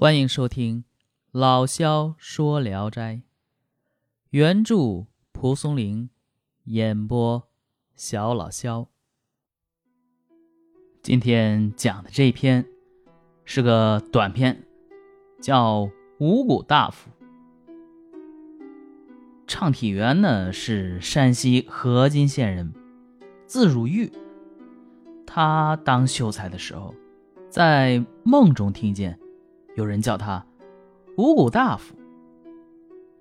欢迎收听《老萧说聊斋》，原著蒲松龄，演播小老萧。今天讲的这篇是个短篇，叫《五谷大夫》。畅体元呢是山西河津县人，字汝玉。他当秀才的时候，在梦中听见。有人叫他五谷大夫。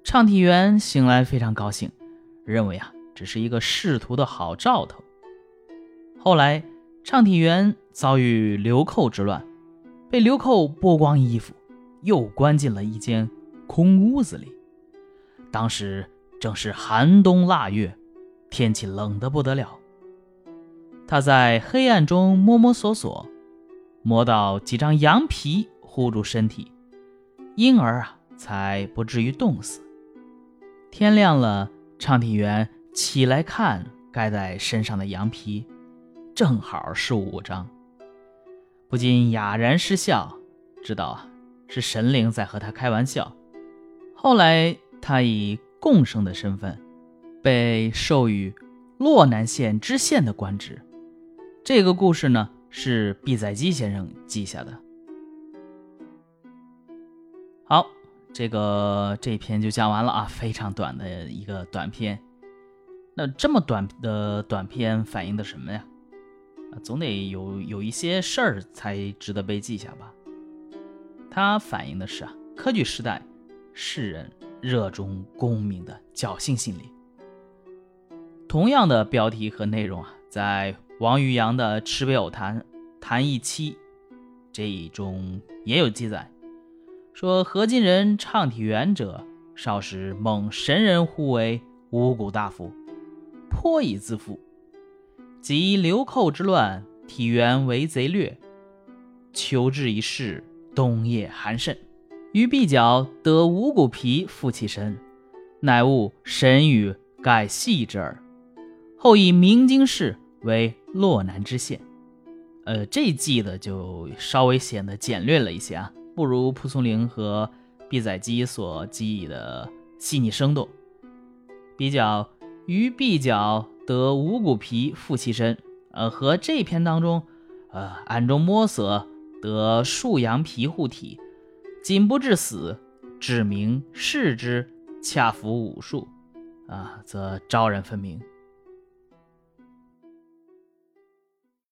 唱体员醒来非常高兴，认为啊，只是一个仕途的好兆头。后来，唱体员遭遇流寇之乱，被流寇剥光衣服，又关进了一间空屋子里。当时正是寒冬腊月，天气冷得不得了。他在黑暗中摸摸索索，摸到几张羊皮。护住身体，因而啊，才不至于冻死。天亮了，唱体员起来看盖在身上的羊皮，正好是五张，不禁哑然失笑，知道啊是神灵在和他开玩笑。后来他以贡生的身份，被授予洛南县知县的官职。这个故事呢，是毕载基先生记下的。好，这个这篇就讲完了啊，非常短的一个短篇。那这么短的短篇反映的什么呀？啊，总得有有一些事儿才值得被记下吧。它反映的是啊，科举时代世人热衷功名的侥幸心理。同样的标题和内容啊，在王渔洋的《池北偶谈·谈一期》这一中也有记载。说河津人唱体元者，少时蒙神人呼为五谷大夫，颇以自负。及流寇之乱，体元为贼掠，求治一事，冬夜寒甚，于臂角得五谷皮覆其身，乃悟神语盖系之耳。后以明经氏为洛南知县。呃，这记的就稍微显得简略了一些啊。不如蒲松龄和毕载基所记忆的细腻生动。比较于臂角得五谷皮覆其身，呃，和这篇当中，呃，暗中摸索得数羊皮护体，仅不致死，指明视之，恰符武术，啊，则昭然分明。